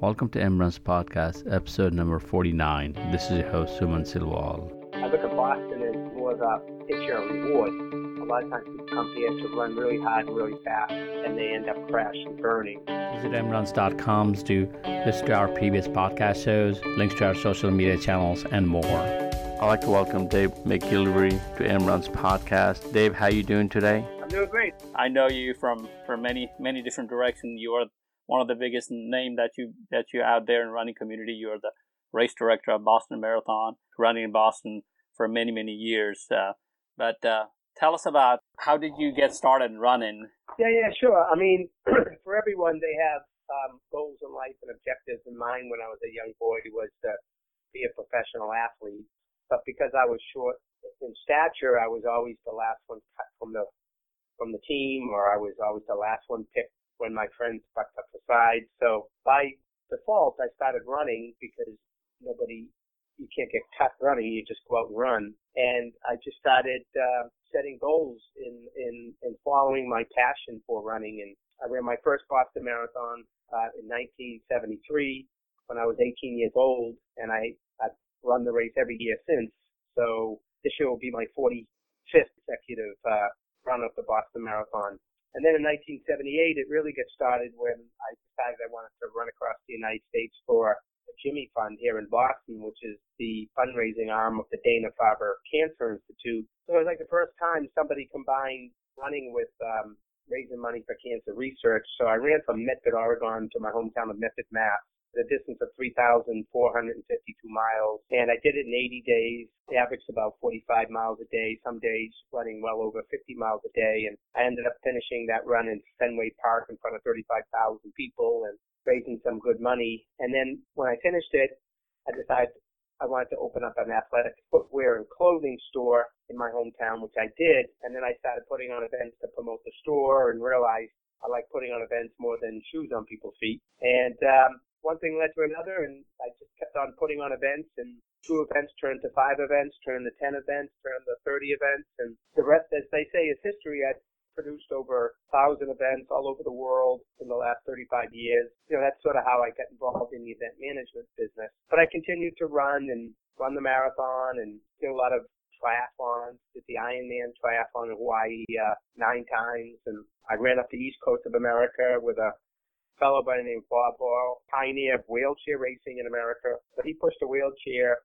Welcome to EmRuns podcast, episode number 49. This is your host, Suman Silwal. I look at Boston as more of a picture of reward. A lot of times people come here to run really hard and really fast, and they end up crashing, burning. Visit emruns.com to listen to our previous podcast shows, links to our social media channels, and more. I'd like to welcome Dave McGillivray to EmRuns podcast. Dave, how you doing today? I'm doing great. I know you from from many many different directions. You are one of the biggest name that you that you out there in running community. You are the race director of Boston Marathon, running in Boston for many many years. Uh, but uh, tell us about how did you get started running? Yeah, yeah, sure. I mean, for everyone, they have um, goals in life and objectives. in mind when I was a young boy was to be a professional athlete. But because I was short in stature, I was always the last one cut from the from the team, or I was always the last one picked when my friends fucked up the side. So by default, I started running because nobody, you can't get cut running. You just go out and run. And I just started uh, setting goals in, in, in following my passion for running. And I ran my first Boston Marathon uh, in 1973 when I was 18 years old, and I, I've run the race every year since. So this year will be my 45th consecutive uh, run of the Boston Marathon. And then in 1978, it really gets started when I decided I wanted to run across the United States for the Jimmy Fund here in Boston, which is the fundraising arm of the Dana-Farber Cancer Institute. So it was like the first time somebody combined running with um, raising money for cancer research. So I ran from Medford, Oregon to my hometown of Medford, Mass the distance of 3,452 miles. And I did it in 80 days, averaged about 45 miles a day, some days running well over 50 miles a day. And I ended up finishing that run in Fenway Park in front of 35,000 people and raising some good money. And then when I finished it, I decided I wanted to open up an athletic footwear and clothing store in my hometown, which I did. And then I started putting on events to promote the store and realized I like putting on events more than shoes on people's feet. And um, one thing led to another, and I just kept on putting on events, and two events turned to five events, turned to ten events, turned to thirty events, and the rest, as they say, is history. I produced over a thousand events all over the world in the last 35 years. You know, that's sort of how I got involved in the event management business. But I continued to run and run the marathon and do a lot of triathlons. Did the Ironman triathlon in Hawaii uh, nine times, and I ran up the east coast of America with a fellow by the name of Bob Hall, pioneer of wheelchair racing in America. So he pushed a wheelchair,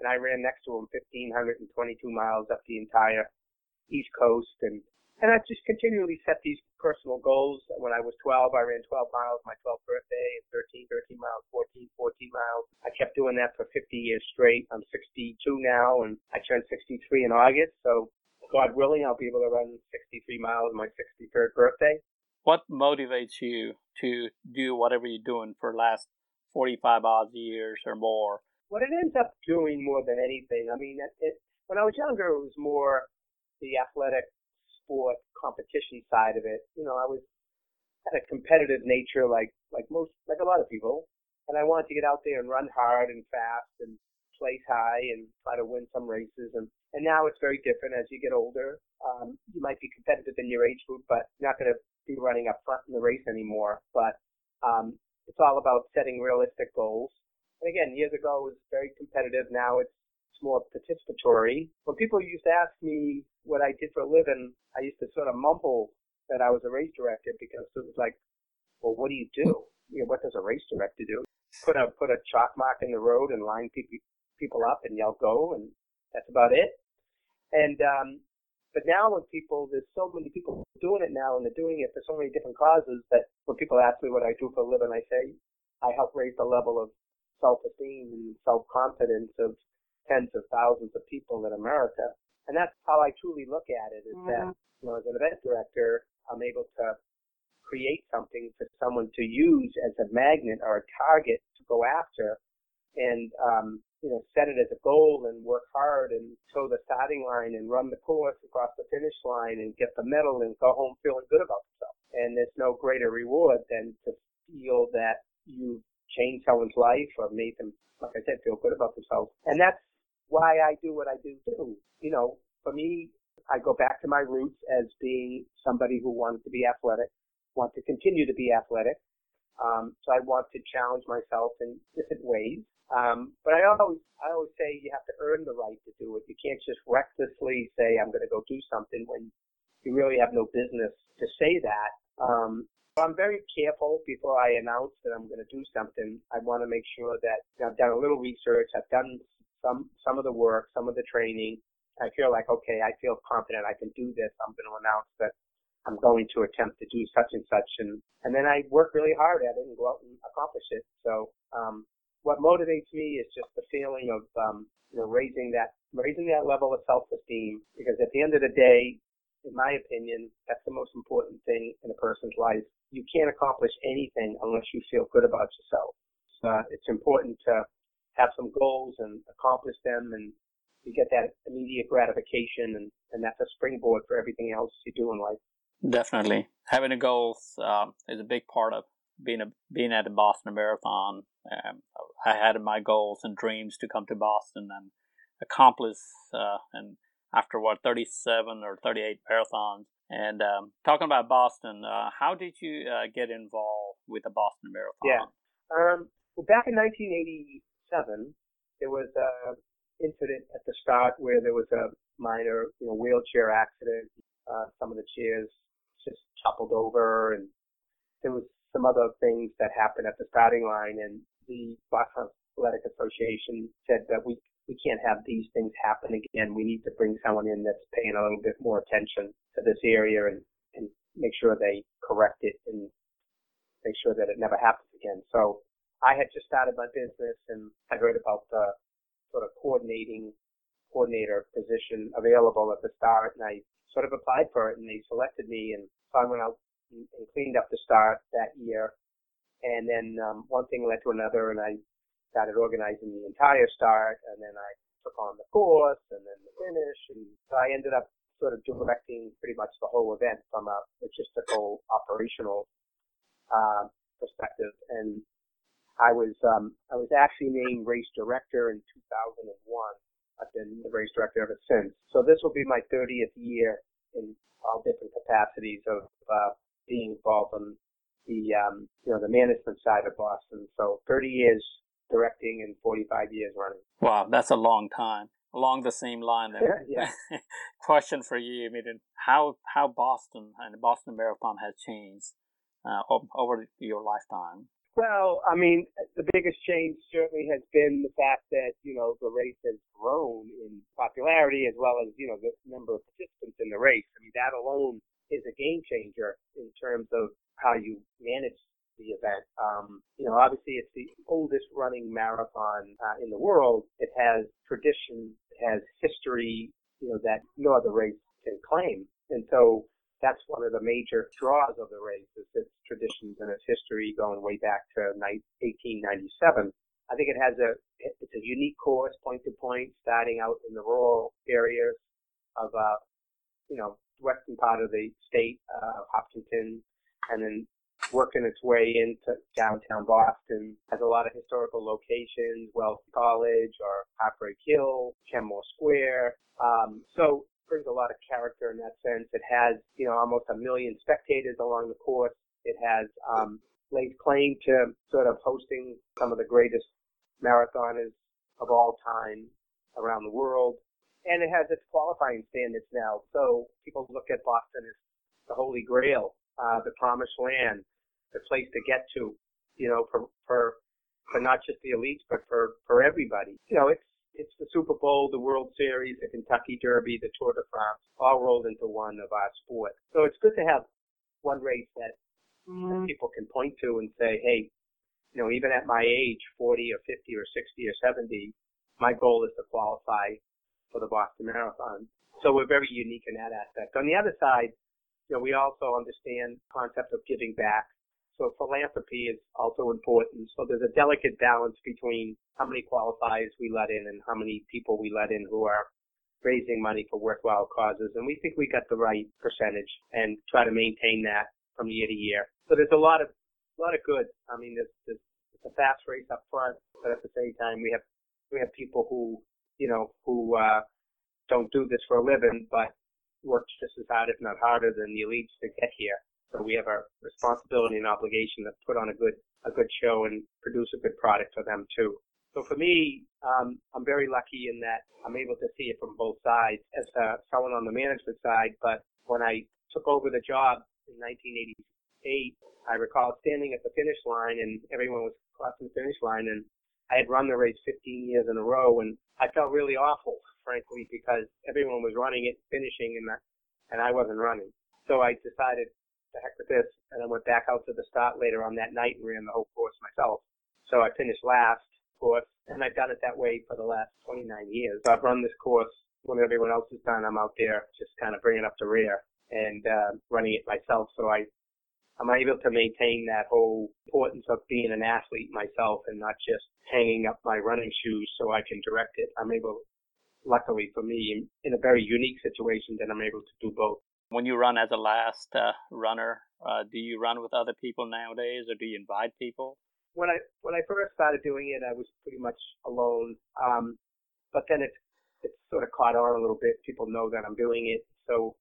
and I ran next to him 1,522 miles up the entire East Coast. And, and I just continually set these personal goals. When I was 12, I ran 12 miles my 12th birthday, 13, 13 miles, 14, 14 miles. I kept doing that for 50 years straight. I'm 62 now, and I turned 63 in August. So God willing, I'll be able to run 63 miles on my 63rd birthday what motivates you to do whatever you're doing for the last 45 odd years or more? What it ends up doing more than anything, I mean, it, when I was younger, it was more the athletic sport competition side of it. You know, I was had a competitive nature like like most like a lot of people, and I wanted to get out there and run hard and fast and place high and try to win some races. And and now it's very different as you get older. Um, you might be competitive in your age group, but you're not going to be running up front in the race anymore. But um, it's all about setting realistic goals. And again, years ago it was very competitive. Now it's, it's more participatory. When people used to ask me what I did for a living, I used to sort of mumble that I was a race director because it was like, well, what do you do? You know, what does a race director do? Put a put a chalk mark in the road and line people people up and yell go, and that's about it. And um, but now when people, there's so many people doing it now, and they're doing it for so many different causes that when people ask me what I do for a living, I say I help raise the level of self-esteem and self-confidence of tens of thousands of people in America. And that's how I truly look at it is mm-hmm. that, you know, as an event director, I'm able to create something for someone to use as a magnet or a target to go after. And, um, you know, set it as a goal and work hard and toe the starting line and run the course across the finish line and get the medal and go home feeling good about yourself. And there's no greater reward than to feel that you changed someone's life or made them, like I said, feel good about themselves. And that's why I do what I do too. You know, for me, I go back to my roots as being somebody who wanted to be athletic, want to continue to be athletic, Um, so I want to challenge myself in different ways. Um, but I always, I always say you have to earn the right to do it. You can't just recklessly say, I'm going to go do something when you really have no business to say that. Um, I'm very careful before I announce that I'm going to do something. I want to make sure that I've done a little research. I've done some, some of the work, some of the training. I feel like, okay, I feel confident I can do this. I'm going to announce that I'm going to attempt to do such and such. And, and then I work really hard at it and go out and accomplish it. So, um, what motivates me is just the feeling of um, you know raising that raising that level of self-esteem because at the end of the day, in my opinion, that's the most important thing in a person's life. You can't accomplish anything unless you feel good about yourself. Uh, it's important to have some goals and accomplish them and you get that immediate gratification and, and that's a springboard for everything else you do in life. Definitely. Having a goal uh, is a big part of being a being at the Boston Marathon, um, I had my goals and dreams to come to Boston and accomplish. Uh, and after what 37 or 38 marathons, and um, talking about Boston, uh, how did you uh, get involved with the Boston Marathon? Yeah. Um, well, back in 1987, there was a incident at the start where there was a minor, you know, wheelchair accident. Uh, some of the chairs just toppled over, and there was some other things that happened at the starting line, and the Boston Athletic Association said that we we can't have these things happen again. We need to bring someone in that's paying a little bit more attention to this area and and make sure they correct it and make sure that it never happens again. So I had just started my business and I heard about the sort of coordinating coordinator position available at the start and I sort of applied for it and they selected me and so I went out and, cleaned up the start that year. And then um, one thing led to another, and I started organizing the entire start, and then I took on the course, and then the finish, and so I ended up sort of directing pretty much the whole event from a logistical, operational uh, perspective. And I was um, I was actually named race director in 2001. I've been the race director ever since. So this will be my 30th year in all different capacities of uh, being involved on the um, you know the management side of Boston. So 30 years directing and 45 years running. Wow, that's a long time. Along the same line, then. yeah. question for you, I mean, how how Boston and the Boston Marathon has changed uh, over your lifetime. Well, I mean, the biggest change certainly has been the fact that, you know, the race has grown in popularity as well as, you know, the number of participants in the race. I mean, that alone is a game changer in terms of how you manage the event. Um, you know, obviously it's the oldest running marathon uh, in the world. It has tradition, it has history, you know, that no other race can claim. And so that's one of the major draws of the race is its traditions and its history going way back to 1897. I think it has a it's a unique course, point to point, starting out in the rural areas of uh, you know western part of the state, uh, Hopkinton, and then working its way into downtown Boston. Has a lot of historical locations, Wellesley College or Heartbreak Hill, Kenmore Square. Um, so brings a lot of character in that sense. It has, you know, almost a million spectators along the course. It has um, laid claim to sort of hosting some of the greatest marathoners of all time around the world and it has its qualifying standards now. So people look at Boston as the holy grail, uh, the promised land, the place to get to, you know, for, for, for not just the elites, but for, for everybody. You know, it's, it's the Super Bowl, the World Series, the Kentucky Derby, the Tour de France, all rolled into one of our sport. So it's good to have one race that mm-hmm. people can point to and say, hey, you know, even at my age, 40 or 50 or 60 or 70, my goal is to qualify for the Boston Marathon. So we're very unique in that aspect. On the other side, you know, we also understand the concept of giving back. So philanthropy is also important. So there's a delicate balance between how many qualifiers we let in and how many people we let in who are raising money for worthwhile causes. And we think we got the right percentage and try to maintain that from year to year. So there's a lot of, a lot of good. I mean, there's, there's it's a fast race up front, but at the same time, we have, we have people who you know, who uh, don't do this for a living, but work just as hard, if not harder, than the elites to get here. So we have a responsibility and obligation to put on a good a good show and produce a good product for them too. So for me, um, I'm very lucky in that I'm able to see it from both sides as uh, someone on the management side. But when I took over the job in 1988, I recall standing at the finish line and everyone was crossing the finish line and I had run the race 15 years in a row and I felt really awful, frankly, because everyone was running it, finishing, and, and I wasn't running. So I decided, to heck with this, and I went back out to the start later on that night and ran the whole course myself. So I finished last of course, and I've done it that way for the last 29 years. So I've run this course when everyone else is done. I'm out there just kind of bringing up the rear and uh, running it myself. So I I'm able to maintain that whole importance of being an athlete myself and not just hanging up my running shoes so I can direct it. I'm able, luckily for me, in a very unique situation that I'm able to do both. When you run as a last uh, runner, uh, do you run with other people nowadays, or do you invite people? when I when I first started doing it, I was pretty much alone. Um, but then it it sort of caught on a little bit. People know that I'm doing it, so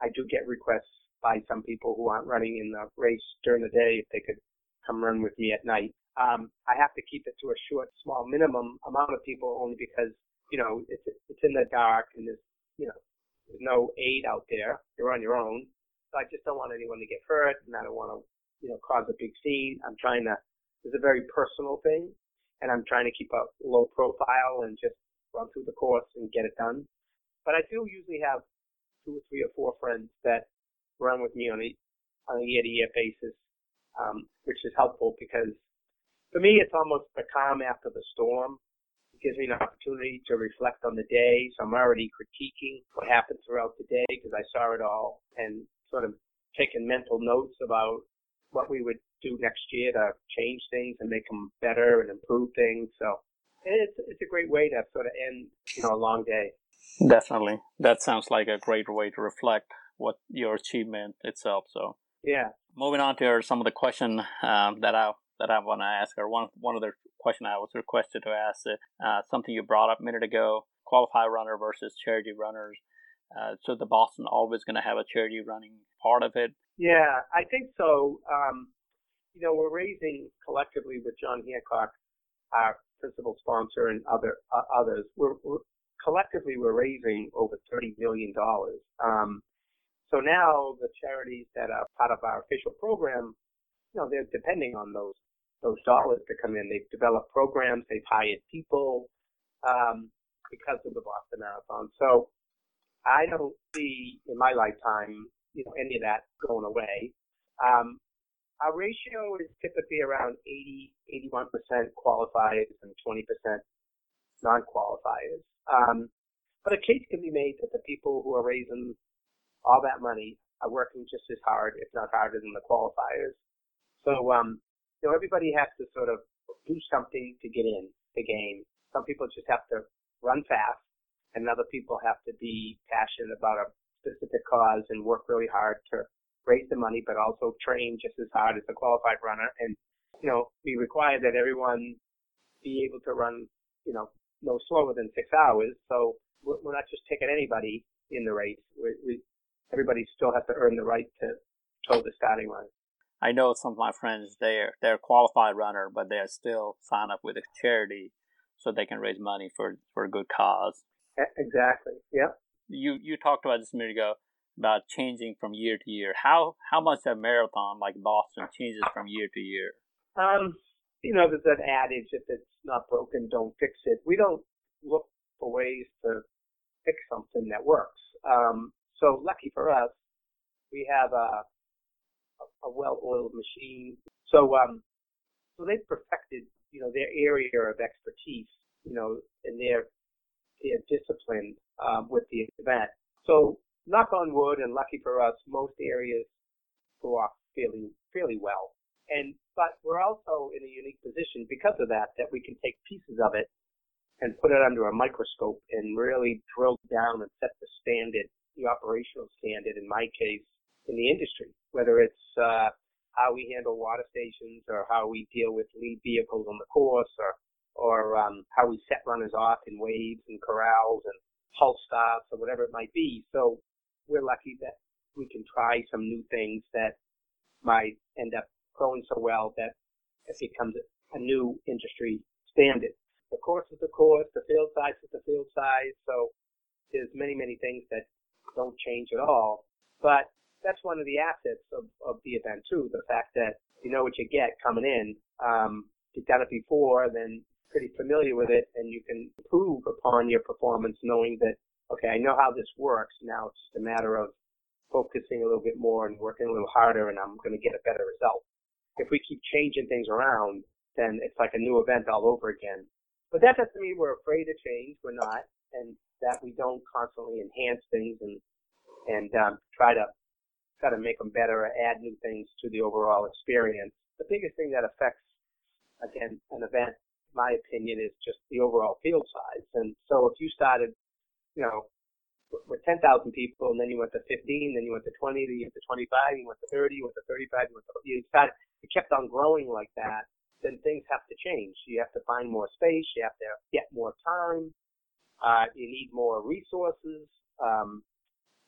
I do get requests by some people who aren't running in the race during the day if they could come run with me at night. Um, I have to keep it to a short, small minimum amount of people only because you know it's it's in the dark and there's you know there's no aid out there. You're on your own. So I just don't want anyone to get hurt, and I don't want to you know cause a big scene. I'm trying to it's a very personal thing, and I'm trying to keep a low profile and just run through the course and get it done. But I do usually have two or three or four friends that run with me on a on a year to year basis, um, which is helpful because for me it's almost the calm after the storm. It gives me an opportunity to reflect on the day, so I'm already critiquing what happened throughout the day because I saw it all and sort of taking mental notes about what we would do next year to change things and make them better and improve things. So it's it's a great way to sort of end you know a long day. Definitely, that sounds like a great way to reflect what your achievement itself. So yeah. Moving on to some of the question um, that I that I want to ask, or one one of the question I was requested to ask, uh, something you brought up a minute ago: qualify runner versus charity runners. Uh, so the Boston always going to have a charity running part of it. Yeah, I think so. Um, you know, we're raising collectively with John Hancock, our principal sponsor, and other uh, others. We're, we're, collectively we're raising over thirty million dollars. Um, so now the charities that are part of our official program, you know, they're depending on those those dollars to come in. They've developed programs, they've hired people um, because of the Boston Marathon. So I don't see in my lifetime, you know, any of that going away. Um, our ratio is typically around 80, 81% qualifiers and 20% non-qualifiers. Um, but a case can be made that the people who are raising all that money are working just as hard, if not harder, than the qualifiers. So, um, you know, everybody has to sort of do something to get in the game. Some people just have to run fast and other people have to be passionate about a specific cause and work really hard to raise the money, but also train just as hard as a qualified runner. And, you know, we require that everyone be able to run, you know, no slower than six hours. So we're, not just taking anybody in the race. We, we, everybody still has to earn the right to toe the starting line. I know some of my friends, they're, they're a qualified runner, but they still sign up with a charity so they can raise money for, for a good cause. Exactly. Yeah. You you talked about this a minute ago about changing from year to year. How how much a marathon like Boston changes from year to year? Um, you know, there's that adage: if it's not broken, don't fix it. We don't look for ways to fix something that works. Um, so lucky for us, we have a a well-oiled machine. So um, so they've perfected you know their area of expertise. You know, in their they're disciplined um, with the event. So knock on wood, and lucky for us, most areas go off fairly fairly well. And but we're also in a unique position because of that that we can take pieces of it and put it under a microscope and really drill down and set the standard, the operational standard in my case, in the industry, whether it's uh, how we handle water stations or how we deal with lead vehicles on the course or or um, how we set runners off in waves and corrals and halt stops or whatever it might be. So we're lucky that we can try some new things that might end up going so well that it becomes a new industry standard. The course is the course, the field size is the field size, so there's many, many things that don't change at all. But that's one of the assets of, of the event too, the fact that you know what you get coming in. Um, you've done it before, then pretty familiar with it, and you can improve upon your performance knowing that, okay, I know how this works. Now it's just a matter of focusing a little bit more and working a little harder, and I'm going to get a better result. If we keep changing things around, then it's like a new event all over again. But that doesn't mean we're afraid of change. We're not, and that we don't constantly enhance things and and um, try to try to make them better or add new things to the overall experience. The biggest thing that affects again an event, my opinion, is just the overall field size. And so if you started, you know, with 10,000 people, and then you went to 15, then you went to 20, then you went to 25, you went to 30, you went to 35, you went to, you started, it kept on growing like that, then things have to change. You have to find more space, you have to get more time, uh, you need more resources, um,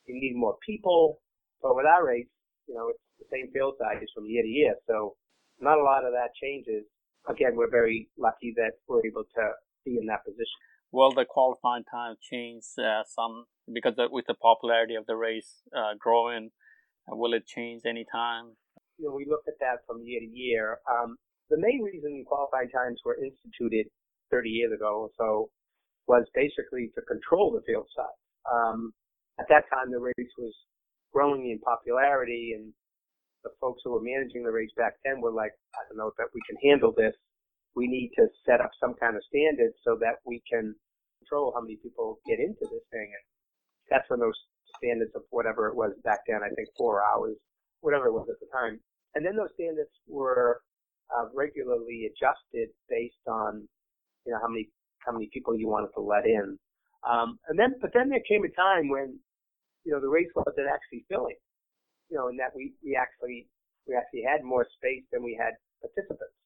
you need more people. But with our race, you know, it's the same field size from year to year, so not a lot of that changes. Again, we're very lucky that we're able to be in that position. Will the qualifying time change uh, some because with the popularity of the race uh, growing? Uh, will it change any time? You know, we look at that from year to year. Um, the main reason qualifying times were instituted 30 years ago or so was basically to control the field size. Um, at that time, the race was growing in popularity, and the folks who were managing the race back then were like, I don't know that we can handle this. We need to set up some kind of standard so that we can control how many people get into this thing. And that's when those standards of whatever it was back then, I think four hours, whatever it was at the time. And then those standards were uh, regularly adjusted based on, you know, how many how many people you wanted to let in. Um, and then, but then there came a time when, you know, the race wasn't actually filling, you know, and that we we actually we actually had more space than we had participants,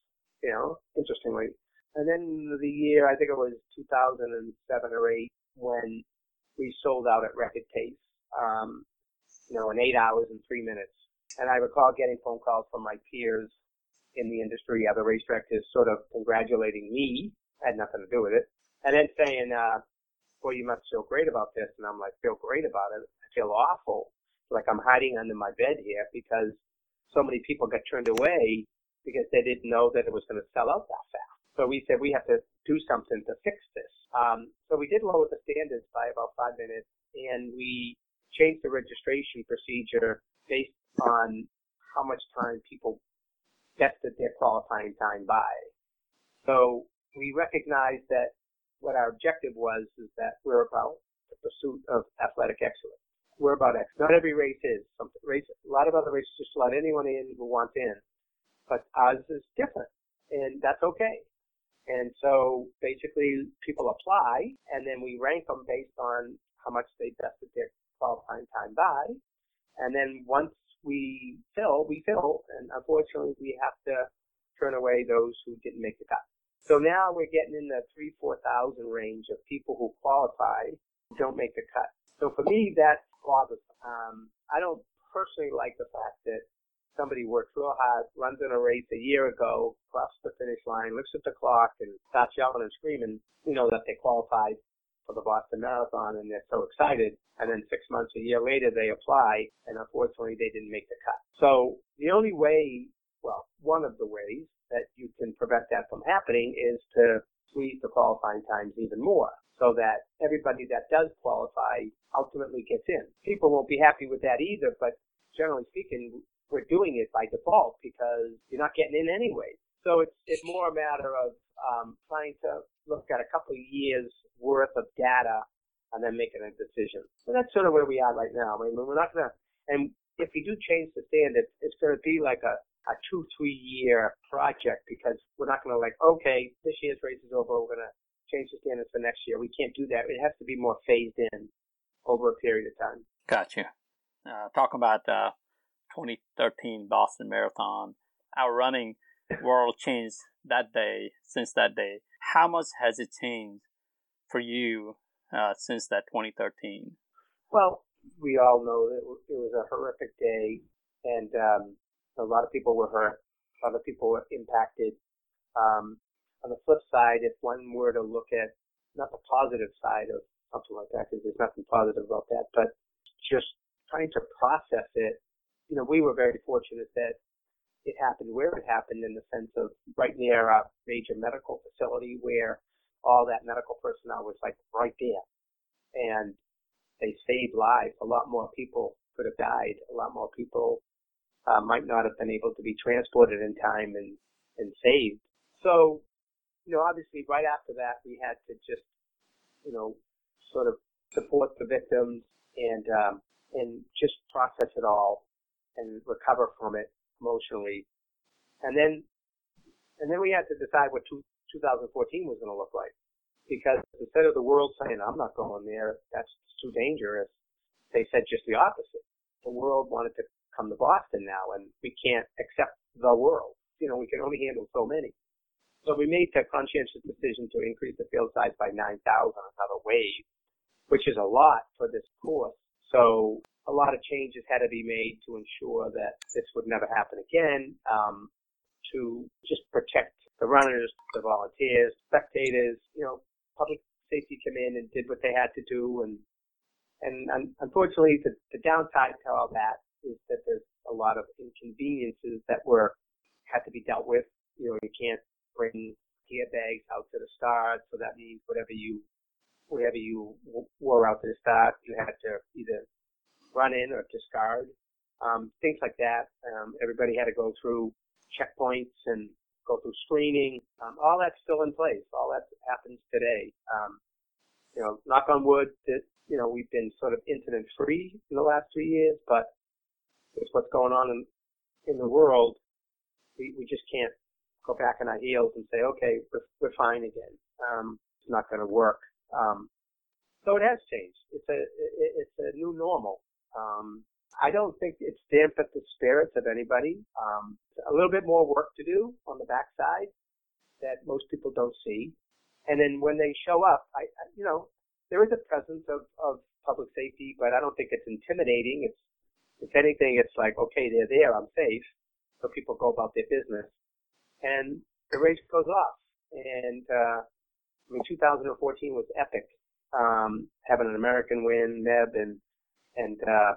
you know, interestingly. And then the year, I think it was 2007 or 8, when we sold out at record pace, um, you know, in eight hours and three minutes. And I recall getting phone calls from my peers in the industry, other race directors, sort of congratulating me, had nothing to do with it, and then saying, uh, boy, you must feel great about this. And I'm like, feel great about it. I feel awful. Like I'm hiding under my bed here because so many people got turned away because they didn't know that it was going to sell out that fast. So we said we have to do something to fix this. Um, so we did lower the standards by about five minutes, and we changed the registration procedure based on how much time people tested their qualifying time by. So we recognized that what our objective was is that we're about the pursuit of athletic excellence. We're about excellence. Not every race is. Some race, a lot of other races just let anyone in who wants in, but ours is different, and that's okay. And so basically people apply and then we rank them based on how much they tested their qualifying time by. And then once we fill, we fill. And unfortunately we have to turn away those who didn't make the cut. So now we're getting in the three, four thousand range of people who qualify don't make the cut. So for me, that's bothersome. Um, I don't personally like the fact that somebody works real hard, runs in a race a year ago, crosses the finish line, looks at the clock, and starts yelling and screaming, you know, that they qualified for the Boston Marathon and they're so excited. And then six months, a year later, they apply, and unfortunately, they didn't make the cut. So the only way, well, one of the ways that you can prevent that from happening is to squeeze the qualifying times even more so that everybody that does qualify ultimately gets in. People won't be happy with that either, but generally speaking, we're doing it by default because you're not getting in anyway. So it's it's more a matter of um, trying to look at a couple of years worth of data and then making a decision. So that's sort of where we are right now. I mean, we're not gonna, and if we do change the standards, it's gonna be like a a two three year project because we're not gonna like okay this year's race is over we're gonna change the standards for next year. We can't do that. It has to be more phased in over a period of time. Gotcha. Uh, talk about uh, 2013 Boston Marathon. Our running world changed that day, since that day. How much has it changed for you uh, since that 2013? Well, we all know that it was a horrific day, and um, a lot of people were hurt. A lot of people were impacted. Um, on the flip side, if one were to look at not the positive side of something like that, because there's nothing positive about that, but just trying to process it, you know, we were very fortunate that it happened where it happened in the sense of right near a major medical facility where all that medical personnel was like right there. And they saved lives. A lot more people could have died. A lot more people uh, might not have been able to be transported in time and, and saved. So, you know, obviously right after that, we had to just, you know, sort of support the victims and, um, and just process it all and recover from it emotionally. And then, and then we had to decide what two, 2014 was going to look like. Because instead of the world saying, I'm not going there, that's too dangerous, they said just the opposite. The world wanted to come to Boston now and we can't accept the world. You know, we can only handle so many. So we made the conscientious decision to increase the field size by 9,000 another wave, which is a lot for this course. So a lot of changes had to be made to ensure that this would never happen again, um, to just protect the runners, the volunteers, spectators, you know, public safety come in and did what they had to do. And, and unfortunately, the, the downside to all that is that there's a lot of inconveniences that were, had to be dealt with. You know, you can't bring gear bags out to the start. So that means whatever you, whatever you wore out to the start, you had to either run in or discard, um, things like that. Um, everybody had to go through checkpoints and go through screening. Um, all that's still in place. All that happens today. Um, you know, knock on wood, that you know we've been sort of incident free in the last three years, but with what's going on in in the world, we we just can't go back on our heels and say, okay, we're, we're fine again. Um, it's not going to work. Um, so it has changed. It's a it, it's a new normal. Um, I don't think it's dampened the spirits of anybody. Um, a little bit more work to do on the backside that most people don't see. And then when they show up, I, I you know, there is a presence of, of public safety, but I don't think it's intimidating. It's, if anything, it's like, okay, they're there, I'm safe. So people go about their business. And the race goes off. And, uh, I mean, 2014 was epic. Um, having an American win, Meb and and uh,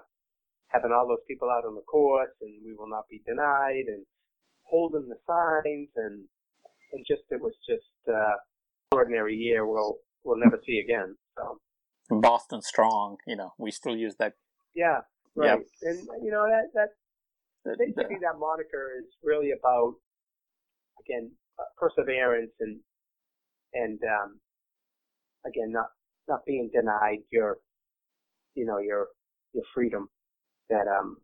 having all those people out on the course, and we will not be denied, and holding the signs, and and just it was just uh, extraordinary year. We'll we'll never see again. So Boston strong, you know, we still use that. Yeah, right. Yep. And you know that that basically that moniker is really about again uh, perseverance and and um, again not not being denied your you know your your freedom that um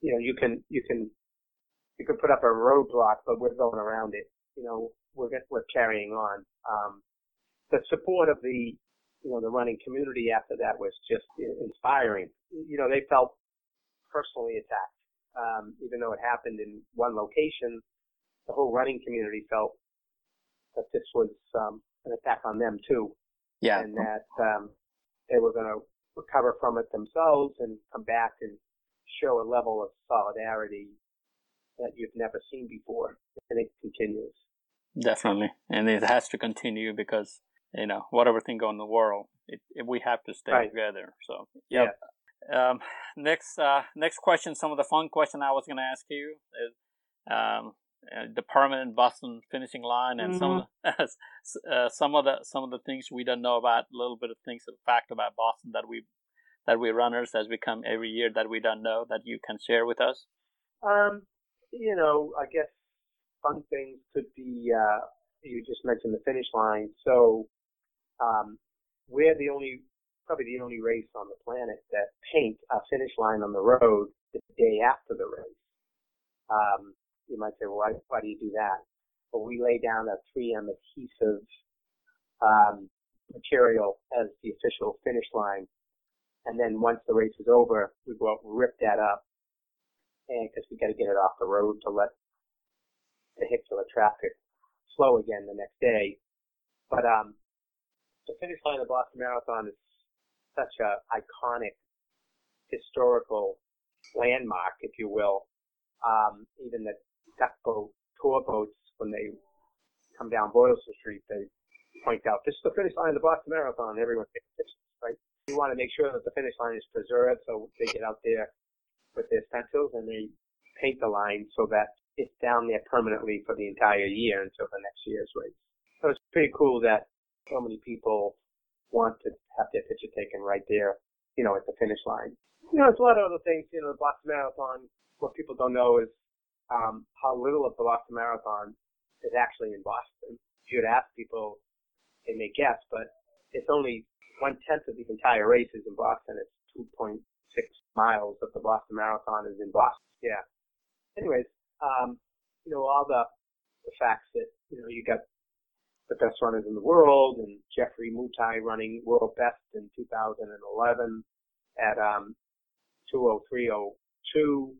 you know you can you can you can put up a roadblock but we're going around it you know we're we're carrying on um the support of the you know the running community after that was just inspiring you know they felt personally attacked um even though it happened in one location the whole running community felt that this was um an attack on them too yeah and that um they were going to recover from it themselves and come back and show a level of solidarity that you've never seen before. And it continues. Definitely. And it has to continue because, you know, whatever thing go in the world, it, it, we have to stay right. together. So, yep. yeah. Um, next, uh, next question, some of the fun question I was going to ask you is, um, uh, the permanent Boston finishing line and mm-hmm. some of the, uh, some of the some of the things we don't know about a little bit of things of fact about Boston that we that we runners as we come every year that we don't know that you can share with us. Um, you know, I guess fun things could be uh, you just mentioned the finish line. So um, we're the only probably the only race on the planet that paint a finish line on the road the day after the race. Um, you might say, well, why, why do you do that? Well, we lay down a 3M adhesive um, material as the official finish line. And then once the race is over, we go out and rip that up. And because we got to get it off the road to let vehicular traffic flow again the next day. But um, the finish line of the Boston Marathon is such a iconic historical landmark, if you will. Um, even the duck boat tour boats when they come down Boylston Street, they point out this is the finish line of the Boston Marathon. Everyone takes pictures, right? You want to make sure that the finish line is preserved, so they get out there with their stencils and they paint the line so that it's down there permanently for the entire year until the next year's race. So it's pretty cool that so many people want to have their picture taken right there, you know, at the finish line. You know, there's a lot of other things. You know, the Boston Marathon. What people don't know is um, how little of the Boston Marathon is actually in Boston. If you'd ask people, they may guess, but it's only one tenth of the entire race is in Boston. It's 2.6 miles of the Boston Marathon is in Boston. Yeah. Anyways, um, you know, all the, the facts that, you know, you got the best runners in the world and Geoffrey Mutai running world best in 2011 at, um, 203.02,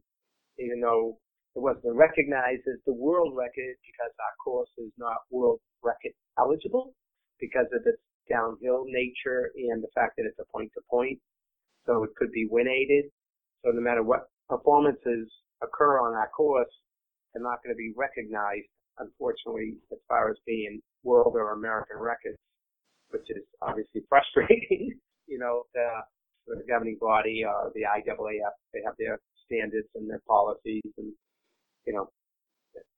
even though it wasn't recognized as the world record because our course is not world record eligible because of its downhill nature and the fact that it's a point to point. So it could be win aided. So no matter what performances occur on that course, they're not going to be recognized, unfortunately, as far as being world or American records, which is obviously frustrating. you know, the, the governing body, uh, the IAAF, they have their standards and their policies and you know,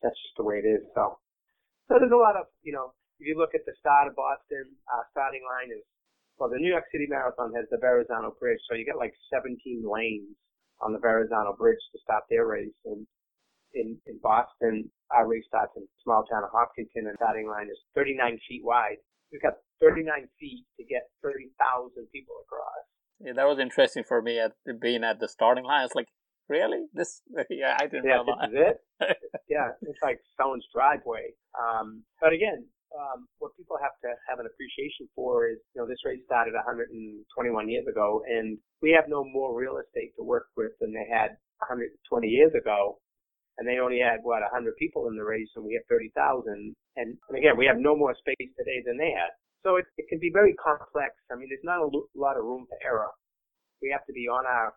that's just the way it is. So, so there's a lot of, you know, if you look at the start of Boston, uh, starting line is, well, the New York City Marathon has the Verrazano Bridge, so you get like 17 lanes on the Verrazano Bridge to start their race. And in, in Boston, our race starts in small town of Hopkinton, and starting line is 39 feet wide. We've got 39 feet to get 30,000 people across. Yeah, that was interesting for me at being at the starting line. It's like really? This, yeah, I didn't yeah, know this is it. yeah, it's like someone's driveway. Um, but again, um, what people have to have an appreciation for is, you know, this race started 121 years ago, and we have no more real estate to work with than they had 120 years ago. And they only had what 100 people in the race, and we have 30,000. And, and again, we have no more space today than they had. So it, it can be very complex. I mean, there's not a lot of room for error. We have to be on our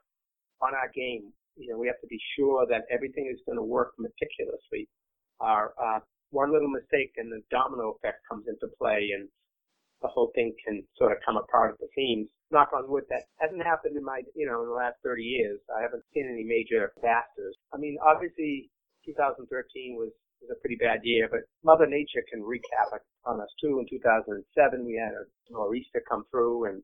on our game you know, we have to be sure that everything is going to work meticulously. Our uh, one little mistake and the domino effect comes into play, and the whole thing can sort of come apart at the seams. Knock on wood, that hasn't happened in my, you know, in the last 30 years. I haven't seen any major disasters. I mean, obviously, 2013 was was a pretty bad year, but Mother Nature can wreak havoc on us too. In 2007, we had a nor'easter come through and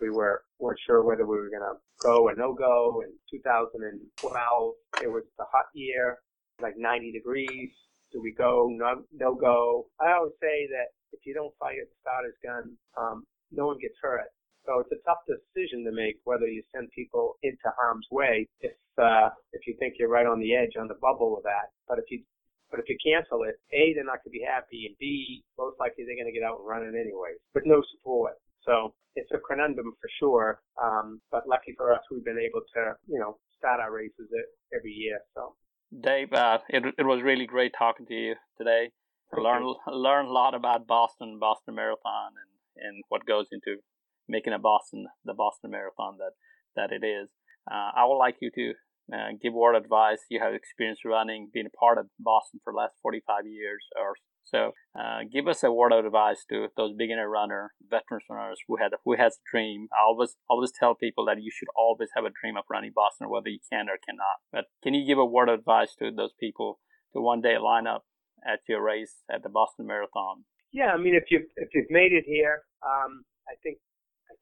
we were weren't sure whether we were going to go or no go. In 2012, it was the hot year, like 90 degrees. Do we go? No, no go. I always say that if you don't fire the starter's gun, um, no one gets hurt. So it's a tough decision to make whether you send people into harm's way if uh, if you think you're right on the edge on the bubble of that. But if you but if you cancel it, A, they're not going to be happy, and B, most likely they're going to get out and run it anyway, with no support. So it's a conundrum for sure. Um, but lucky for us, we've been able to, you know, start our races every year. So. Dave, uh, it it was really great talking to you today. Learn learn a lot about Boston, Boston Marathon, and and what goes into making a Boston the Boston Marathon that that it is. Uh, I would like you to uh, give word advice. You have experience running, being a part of Boston for the last 45 years or so uh, give us a word of advice to those beginner runner, veteran runners who had who has a dream. I always always tell people that you should always have a dream of running Boston, whether you can or cannot. But can you give a word of advice to those people to one day line up at your race at the Boston Marathon? Yeah, I mean, if you if you've made it here, um, I think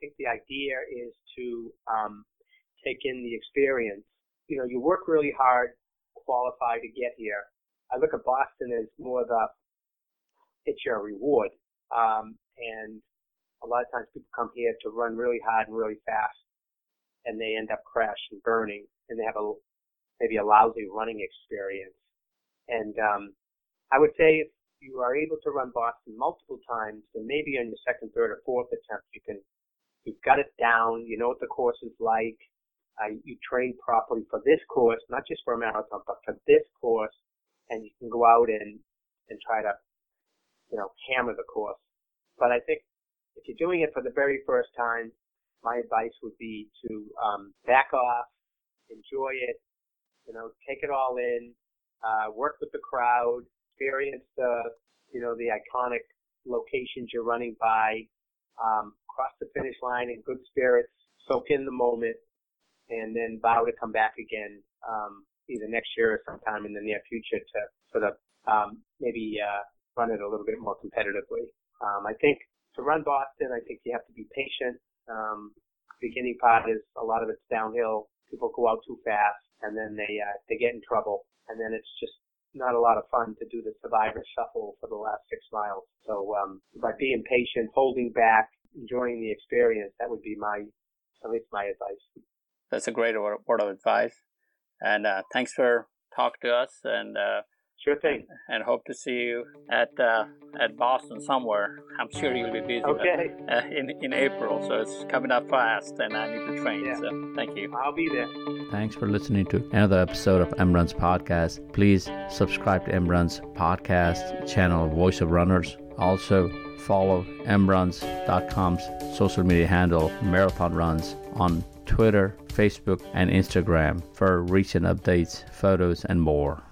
think the idea is to um, take in the experience. You know, you work really hard, qualify to get here. I look at Boston as more the it's your reward. Um, and a lot of times people come here to run really hard and really fast, and they end up crashing, burning, and they have a maybe a lousy running experience. And um, I would say if you are able to run Boston multiple times, then maybe on your second, third, or fourth attempt, you can you've got it down. You know what the course is like. Uh, you train properly for this course, not just for a marathon, but for this course, and you can go out and and try to you know, hammer the course. But I think if you're doing it for the very first time, my advice would be to um, back off, enjoy it, you know, take it all in, uh, work with the crowd, experience the you know, the iconic locations you're running by, um, cross the finish line in good spirits, soak in the moment, and then vow to come back again, um, either next year or sometime in the near future to sort of um, maybe uh, run it a little bit more competitively. Um, I think to run Boston, I think you have to be patient. Um, beginning part is a lot of it's downhill. People go out too fast, and then they uh, they get in trouble, and then it's just not a lot of fun to do the survivor shuffle for the last six miles. So um, by being patient, holding back, enjoying the experience, that would be my at least my advice. That's a great word of advice, and uh, thanks for talking to us and. Uh, Sure thing. And hope to see you at uh, at Boston somewhere. I'm sure you'll be busy. Okay. But, uh, in in April, so it's coming up fast, and I need to train. Yeah. So thank you. I'll be there. Thanks for listening to another episode of EmRuns podcast. Please subscribe to EmRuns podcast channel, Voice of Runners. Also follow emruns.com's social media handle, Marathon Runs, on Twitter, Facebook, and Instagram for recent updates, photos, and more.